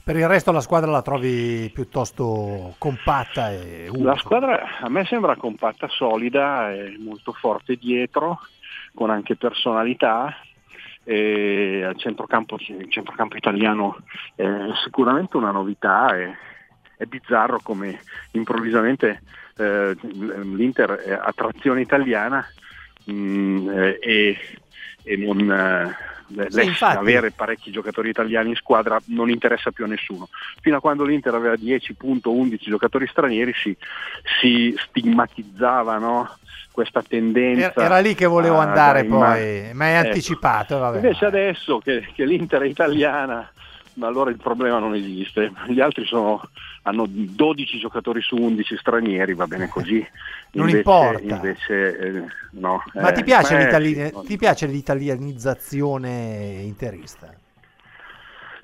Per il resto la squadra la trovi piuttosto compatta e La unica. squadra a me sembra compatta, solida, è molto forte dietro, con anche personalità. E al centrocampo, centrocampo italiano è sicuramente una novità, è, è bizzarro come improvvisamente eh, l'Inter è a trazione italiana mh, eh, e, e non, eh, infatti. avere parecchi giocatori italiani in squadra non interessa più a nessuno. Fino a quando l'Inter aveva 10.11 giocatori stranieri si, si stigmatizzava no? questa tendenza. Era, lì che volevo andare poi, ma è Ecco. anticipato. Vabbè. Invece adesso che, che l'Inter è italiana, allora il problema non esiste. Gli altri sono- hanno 12 giocatori su 11 stranieri, va bene così. Non Invece- importa. Invece, eh, no. Ma Eh, ti piace, è- l'itali- ti piace l'italianizzazione interista?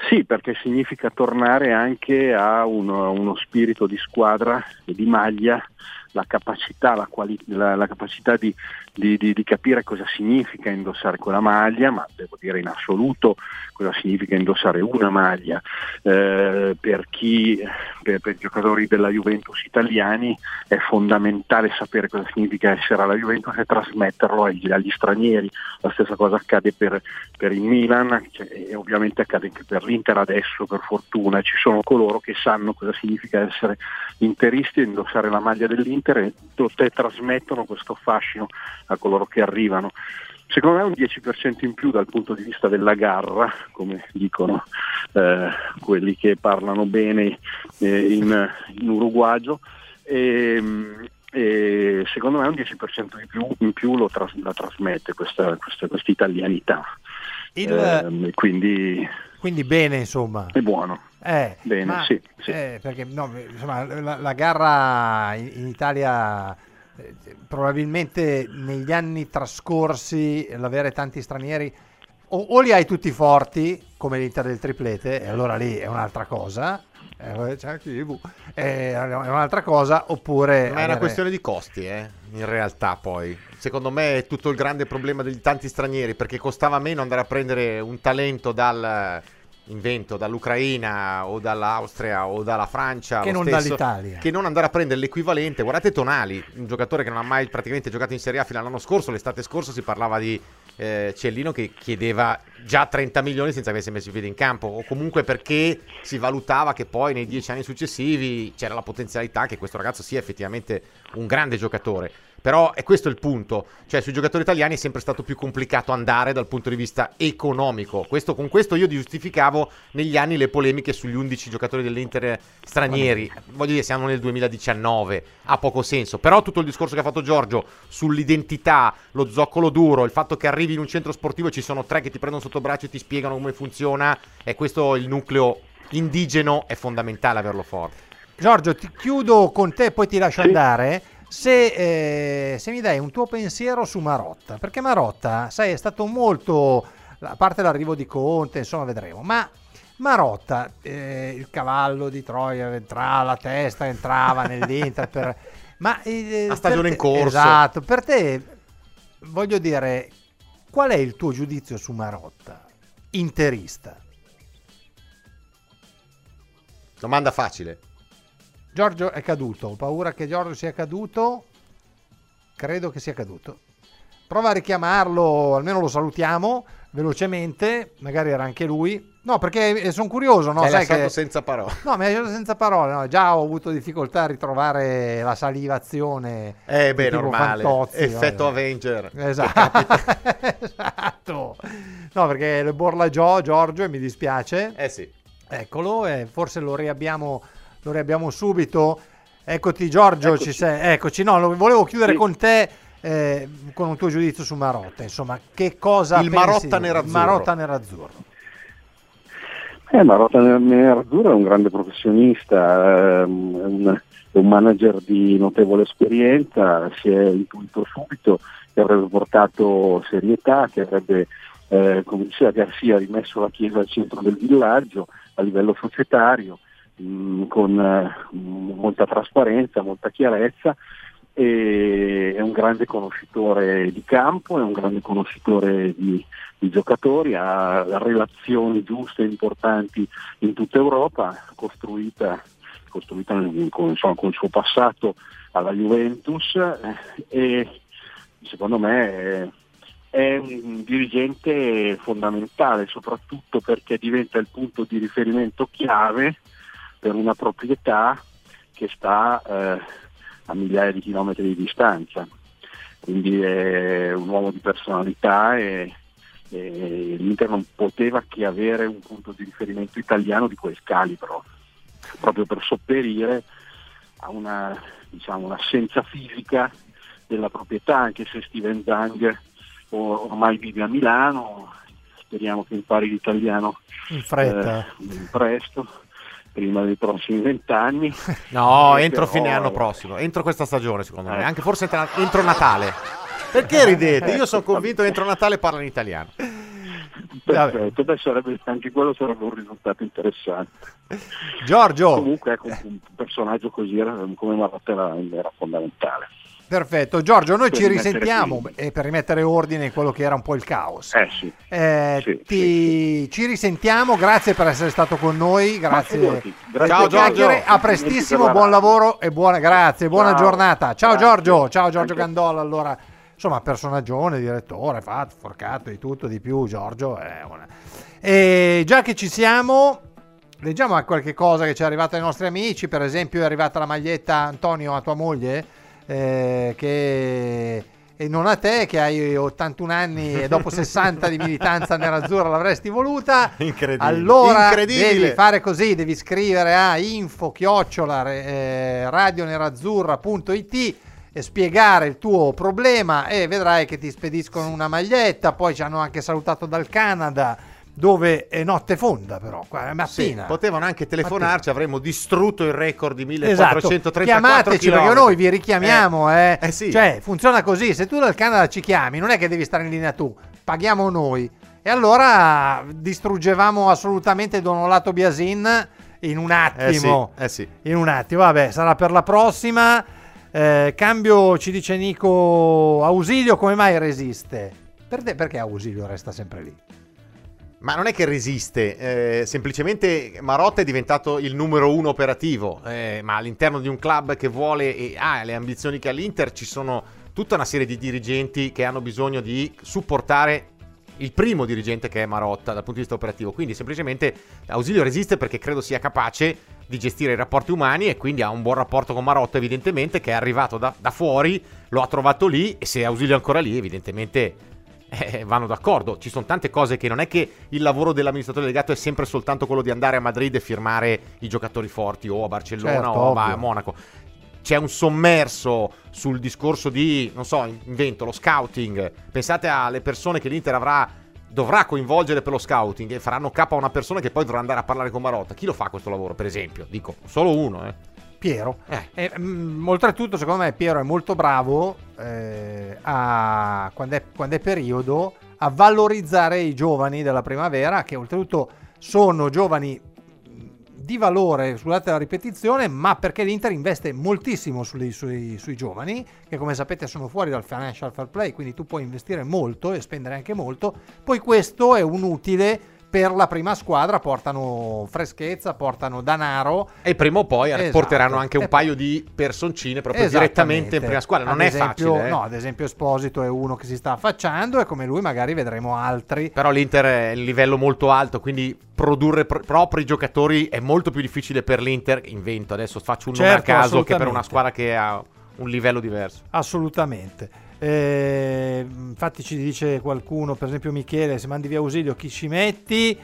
Sì, perché significa tornare anche a uno, uno spirito di squadra e di maglia, la capacità, la quali- la- la capacità di, di- di- di capire cosa significa indossare quella maglia, ma devo dire in assoluto cosa significa indossare una maglia. Eh, per chi, per, per i giocatori della Juventus italiani è fondamentale sapere cosa significa essere alla Juventus e trasmetterlo agli, agli stranieri. La stessa cosa accade per, per il Milan cioè, e ovviamente accade anche per l'Inter adesso, per fortuna. Ci sono coloro che sanno cosa significa essere interisti e indossare la maglia dell'Inter e tutte trasmettono questo fascino a coloro che arrivano. Secondo me un 10% in più dal punto di vista della garra, come dicono eh, quelli che parlano bene eh, in, in uruguagio, e, e secondo me un 10% di più, in più lo tras- la trasmette questa, questa, questa italianità. Il- Ehm, e quindi Quindi bene, insomma. è buono. Eh, Bene, ma- sì, sì. eh, perché no, insomma, la, la garra in, in Italia eh, probabilmente negli anni trascorsi l'avere tanti stranieri o, o li hai tutti forti come l'Inter del triplete e allora lì è un'altra cosa eh, c'è anche eh, è un'altra cosa oppure Ma è una avere- questione di costi, eh, in realtà poi. Secondo me è tutto il grande problema degli tanti stranieri, perché costava meno andare a prendere un talento dal invento dall'Ucraina o dall'Austria o dalla Francia Che non stesso, dall'Italia. che non andare a prendere l'equivalente. Guardate Tonali un giocatore che non ha mai praticamente giocato in Serie A fino all'anno scorso. L'estate scorsa si parlava di eh, Ciellino che chiedeva già 30 milioni senza avesse messo i piedi in campo o comunque perché si valutava che poi nei dieci anni successivi c'era la potenzialità che questo ragazzo sia effettivamente un grande giocatore Però è questo il punto, cioè sui giocatori italiani è sempre stato più complicato andare dal punto di vista economico. Questo, con questo io giustificavo negli anni le polemiche sugli 11 giocatori dell'Inter stranieri. Voglio dire, siamo nel 2019, ha poco senso. Però tutto il discorso che ha fatto Giorgio sull'identità, lo zoccolo duro, il fatto che arrivi in un centro sportivo e ci sono tre che ti prendono sotto braccio e ti spiegano come funziona, è questo il nucleo indigeno, è fondamentale averlo forte. Giorgio, ti chiudo con te, poi ti lascio andare. Se, eh, se mi dai un tuo pensiero su Marotta, perché Marotta, sai, è stato molto, a parte l'arrivo di Conte, insomma, vedremo, ma Marotta, eh, il cavallo di Troia, entrava la testa, entrava nell'Inter, per, ma eh, La stagione in corso. Esatto, per te, voglio dire, qual è il tuo giudizio su Marotta, interista? Domanda facile. Giorgio è caduto, ho paura che Giorgio sia caduto, credo che sia caduto. Prova a richiamarlo, almeno lo salutiamo velocemente, magari era anche lui. No, perché sono curioso, no? Hai Sai lasciato che... senza parole. No, mi hai lasciato senza parole, no? già ho avuto difficoltà a ritrovare la salivazione. Eh beh, normale. Fantozzi, Effetto vabbè. Avenger. Esatto. esatto. No, perché le borla Gio, Giorgio, e mi dispiace. Eh sì. Eccolo, e forse lo riabbiamo, lo riabbiamo subito. Eccoti Giorgio, Eccoci. ci sei. Eccoci, no, lo- volevo chiudere Sì. con te eh, con un tuo giudizio su Marotta. Insomma, che cosa Il pensi Marotta nerazzurro. Marotta nerazzurro. Eh, Marotta Nerazzurro è un grande professionista, ehm, è un, è un manager di notevole esperienza, si è intuito subito che avrebbe portato serietà, che avrebbe, eh, come diceva Garcia, rimesso la Chiesa al centro del villaggio a livello societario, mh, con eh, molta trasparenza, molta chiarezza è un grande conoscitore di campo, è un grande conoscitore di, di giocatori, ha relazioni giuste e importanti in tutta Europa, costruita, costruita con, insomma, con il suo passato alla Juventus eh, e secondo me è, è un dirigente fondamentale, soprattutto perché diventa il punto di riferimento chiave per una proprietà che sta eh, a migliaia di chilometri di distanza. Quindi è un uomo di personalità e, e l'Inter non poteva che avere un punto di riferimento italiano di quel calibro, proprio per sopperire a una, diciamo, un'assenza fisica della proprietà, anche se Steven Zang or- ormai vive a Milano, speriamo che impari l'italiano In fretta. eh, presto, prima dei prossimi vent'anni. No, entro però- fine anno prossimo, entro questa stagione secondo me, Eh. anche forse entro, Natale. Perché ridete? Io sono convinto che entro Natale parla in italiano. Perfetto, beh, sarebbe, anche quello sarebbe un risultato interessante. Giorgio, Comunque ecco, un personaggio così era, come Marotta era, era fondamentale. Perfetto. Giorgio, noi ci risentiamo qui- e per rimettere ordine in quello che era un po' il caos. Eh sì. Eh, Sì, ti- Ci risentiamo, grazie per essere stato con noi, grazie. grazie Ciao. Giorgio. A prestissimo, buon lavoro e buona, grazie, buona Ciao. giornata. Ciao Grazie. Giorgio, ciao Giorgio Anche- Gandola, allora, insomma, personaggione, direttore, fatto, forcato di tutto, di più, Giorgio una... E già che ci siamo, leggiamo qualche cosa che ci è arrivata ai nostri amici, per esempio è arrivata la maglietta Antonio a tua moglie, eh, che... E non a te che hai 81 anni e dopo 60 di militanza nerazzurra l'avresti voluta. Incredibile. Allora Incredibile. devi fare così, devi scrivere a info chiocciola eh, radionerazzurra.it e spiegare il tuo problema e vedrai che ti spediscono una maglietta. Poi ci hanno anche salutato dal Canada dove è notte fonda però, qua è Sì, mattina. potevano anche telefonarci, avremmo distrutto il record di Esatto, 1434 chiamateci chilometri. perché noi vi richiamiamo, eh. Eh sì. Cioè, funziona così, se tu dal Canada ci chiami, non è che devi stare in linea tu, paghiamo noi. E allora distruggevamo assolutamente Donolato Biasin in un Eh sì, attimo. eh sì. In un attimo, vabbè, sarà per la prossima. Eh, cambio, ci dice Nico, Ausilio come mai resiste? Per te, perché Ausilio resta sempre lì? Ma non è che resiste, eh, semplicemente Marotta è diventato il numero uno operativo, eh, ma all'interno di un club che vuole e ha le ambizioni che ha l'Inter ci sono tutta una serie di dirigenti che hanno bisogno di supportare il primo dirigente che è Marotta dal punto di vista operativo. Quindi semplicemente Ausilio resiste perché credo sia capace di gestire i rapporti umani e quindi ha un buon rapporto con Marotta evidentemente che è arrivato da, da fuori, lo ha trovato lì e se è Ausilio ancora lì evidentemente eh, vanno d'accordo. Ci sono tante cose che non è che il lavoro dell'amministratore delegato è sempre soltanto quello di andare a Madrid e firmare i giocatori forti o a Barcellona Certo, o a ovvio. Monaco. C'è un sommerso sul discorso di, non so, invento, lo scouting. Pensate alle persone che l'Inter avrà, dovrà coinvolgere per lo scouting e faranno capo a una persona che poi dovrà andare a parlare con Marotta. Chi lo fa questo lavoro, per esempio? Dico, solo uno, eh. Piero. Eh. E, mm, oltretutto, secondo me, Piero è molto bravo eh, a, quando, è, quando è periodo a valorizzare i giovani della primavera, che oltretutto sono giovani mh, di valore, scusate la ripetizione, ma perché l'Inter investe moltissimo sui, sui- sui giovani, che come sapete sono fuori dal financial fair play, quindi tu puoi investire molto e spendere anche molto. Poi questo è un utile per la prima squadra, portano freschezza, portano danaro. E prima o poi Esatto. porteranno anche un paio di personcine proprio direttamente in prima squadra. Non Ad è esempio- facile. eh. No, ad esempio Esposito è uno che si sta affacciando e come lui magari vedremo altri. Però l'Inter è un livello molto alto, quindi produrre pr- propri giocatori è molto più difficile per l'Inter. Invento, adesso faccio un nome Certo, a caso che per una squadra che ha un livello diverso. Assolutamente. Eh, infatti ci dice qualcuno, per esempio Michele, se mandi via Ausilio chi ci metti?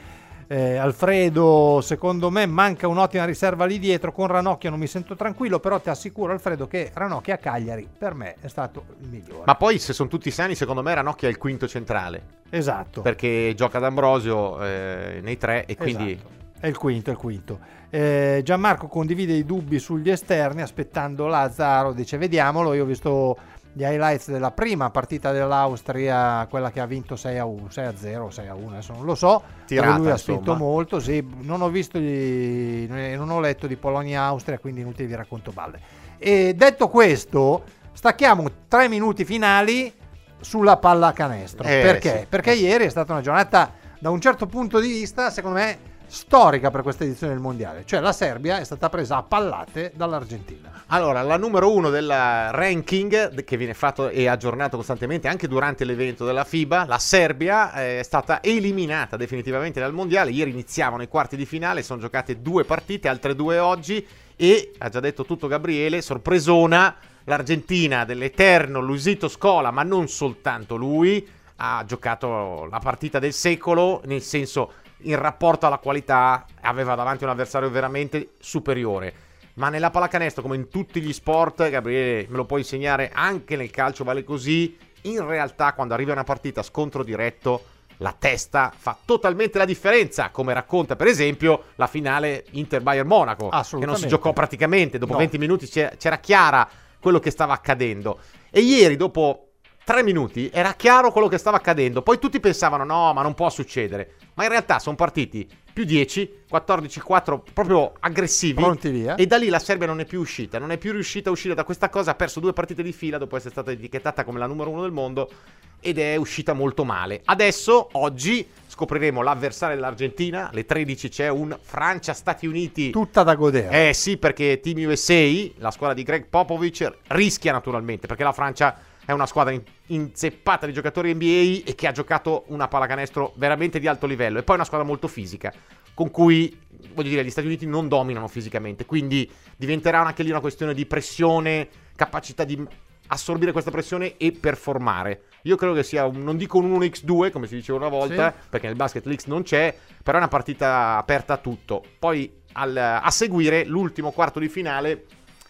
Eh, Alfredo, secondo me manca un'ottima riserva lì dietro. Con Ranocchia non mi sento tranquillo, però ti assicuro Alfredo che Ranocchia a Cagliari per me è stato il migliore. Ma poi, se sono tutti sani, secondo me Ranocchia è il quinto centrale. esatto. Perché gioca D'Ambrosio eh, nei tre e quindi... Esatto. È il quinto, è il quinto. Eh, Gianmarco condivide i dubbi sugli esterni aspettando Lazzaro, dice vediamolo, io ho visto gli highlights della prima partita dell'Austria, quella che ha vinto 6 a 1, 6 a 0, 6 a 1, adesso non lo so, Tirata, lui ha spinto molto, sì, non ho visto gli, non ho letto di Polonia-Austria, quindi inutile vi racconto balle. E detto questo, stacchiamo tre minuti finali sulla pallacanestro. Eh, Perché? sì. Perché ieri è stata una giornata, da un certo punto di vista, secondo me, storica per questa edizione del mondiale. Cioè la Serbia è stata presa a pallate dall'Argentina. Allora, la numero uno del ranking che viene fatto e aggiornato costantemente anche durante l'evento della FIBA, la Serbia eh, è stata eliminata definitivamente dal mondiale. Ieri iniziavano i quarti di finale, sono giocate due partite, altre due oggi e ha già detto tutto Gabriele, sorpresona l'Argentina dell'eterno Luisito Scola, ma non soltanto lui, ha giocato la partita del secolo, nel senso in rapporto alla qualità aveva davanti un avversario veramente superiore. Ma nella pallacanestro, come in tutti gli sport, Gabriele, me lo puoi insegnare, anche nel calcio vale così. In realtà, quando arriva una partita a scontro diretto, la testa fa totalmente la differenza, come racconta per esempio la finale Inter-Bayern Monaco, che non si giocò praticamente, dopo No. 20 minuti c'era chiara quello che stava accadendo. E ieri, dopo 3 minuti, era chiaro quello che stava accadendo. Poi tutti pensavano, no, ma non può succedere. Ma in realtà sono partiti più 10, 14-4, proprio aggressivi. Pronti via. E da lì la Serbia non è più uscita, non è più riuscita a uscire da questa cosa, ha perso due partite di fila dopo essere stata etichettata come la numero uno del mondo ed è uscita molto male. Adesso, oggi, scopriremo l'avversario dell'Argentina, alle 13 c'è un Francia-Stati Uniti. Tutta da godere. Eh sì, perché Team USA, la squadra di Greg Popovich, rischia naturalmente, perché la Francia è una squadra in- inzeppata di giocatori NBA e che ha giocato una pallacanestro veramente di alto livello. E poi è una squadra molto fisica, con cui, voglio dire, gli Stati Uniti non dominano fisicamente. Quindi diventerà anche lì una questione di pressione, capacità di assorbire questa pressione e performare. Io credo che sia, un, non dico un 1x2 come si diceva una volta, Sì. perché nel basket l'X non c'è, però è una partita aperta a tutto. Poi al- a seguire l'ultimo quarto di finale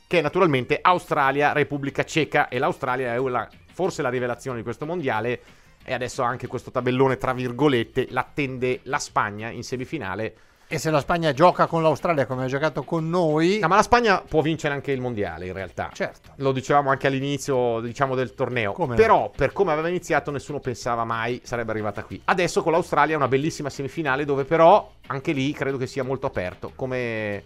che è naturalmente Australia, Repubblica Ceca e l'Australia è la- forse la rivelazione di questo mondiale e adesso anche questo tabellone tra virgolette l'attende la Spagna in semifinale. E se la Spagna gioca con l'Australia come ha giocato con noi, No, ma la Spagna può vincere anche il mondiale in realtà. certo. Lo dicevamo anche all'inizio, diciamo, del torneo. Come no? Però, per come aveva iniziato, nessuno pensava mai sarebbe arrivata qui. Adesso con l'Australia è una bellissima semifinale dove però anche lì credo che sia molto aperto. Come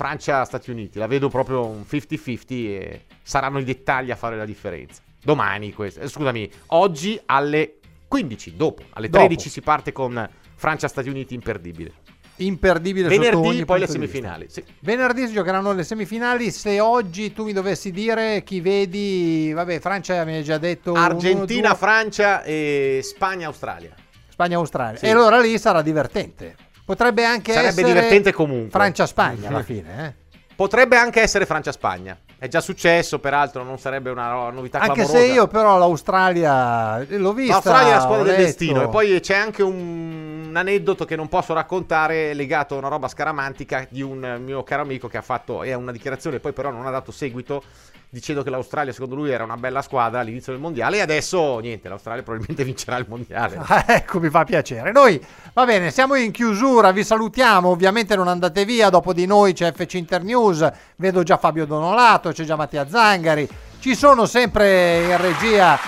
Francia-Stati Uniti. La vedo proprio un 50-50 e saranno i dettagli a fare la differenza. Domani questo. eh, scusami, oggi alle 15, dopo. Alle Dopo. 13 si parte con Francia-Stati Uniti imperdibile. Imperdibile Venerdì poi le semifinali. Sì. Venerdì si giocheranno le semifinali. Se oggi tu mi dovessi dire chi vedi, vabbè, Francia mi hai già detto uno, Argentina, due, Francia e Spagna, Australia. Spagna, Australia. Sì. E allora lì sarà divertente. Potrebbe anche Sarebbe essere divertente comunque. Francia-Spagna alla fine, eh. Potrebbe anche essere Francia-Spagna. È già successo, peraltro, non sarebbe una novità Anche clamorosa. se io però l'Australia l'ho vista. L'Australia è la squadra del destino e poi c'è anche un, un aneddoto che non posso raccontare legato a una roba scaramantica di un mio caro amico che ha fatto è una dichiarazione poi però non ha dato seguito dicendo che l'Australia secondo lui era una bella squadra all'inizio del mondiale e adesso niente, l'Australia probabilmente vincerà il mondiale. Ah, ecco, mi fa piacere. Noi, va bene, siamo in chiusura, vi salutiamo. Ovviamente non andate via, dopo di noi c'è FC Internews, vedo già Fabio Donolato, c'è già Mattia Zangari. Ci sono sempre in regia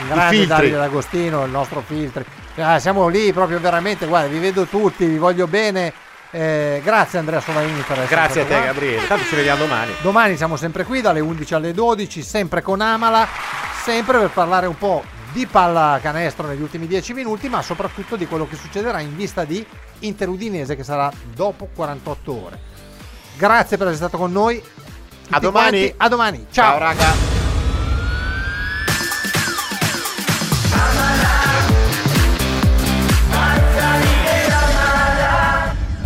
il grande. Davide D'Agostino, il nostro filtri. Ah, siamo lì proprio veramente, guarda, vi vedo tutti, vi voglio bene. Eh, grazie Andrea Solaini per essere Grazie a te qua. Gabriele, tanto ci vediamo domani. Domani siamo sempre qui dalle 11 alle 12, sempre con Amala, sempre per parlare un po' di pallacanestro negli ultimi 10 minuti, ma soprattutto di quello che succederà in vista di Inter Udinese che sarà dopo 48 ore. Grazie per essere stato con noi. A domani. quanti, A domani. Ciao. Ciao raga.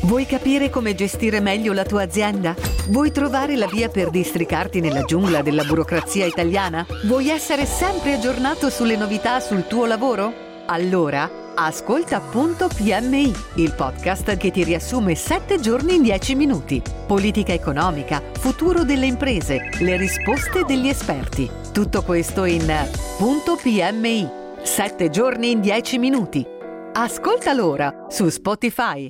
Vuoi capire come gestire meglio la tua azienda? Vuoi trovare la via per districarti nella giungla della burocrazia italiana? Vuoi essere sempre aggiornato sulle novità sul tuo lavoro? Allora, ascolta Punto PMI, il podcast che ti riassume 7 giorni in 10 minuti. Politica economica, futuro delle imprese, le risposte degli esperti. Tutto questo in Punto PMI, 7 giorni in 10 minuti. Ascolta l'ora su Spotify.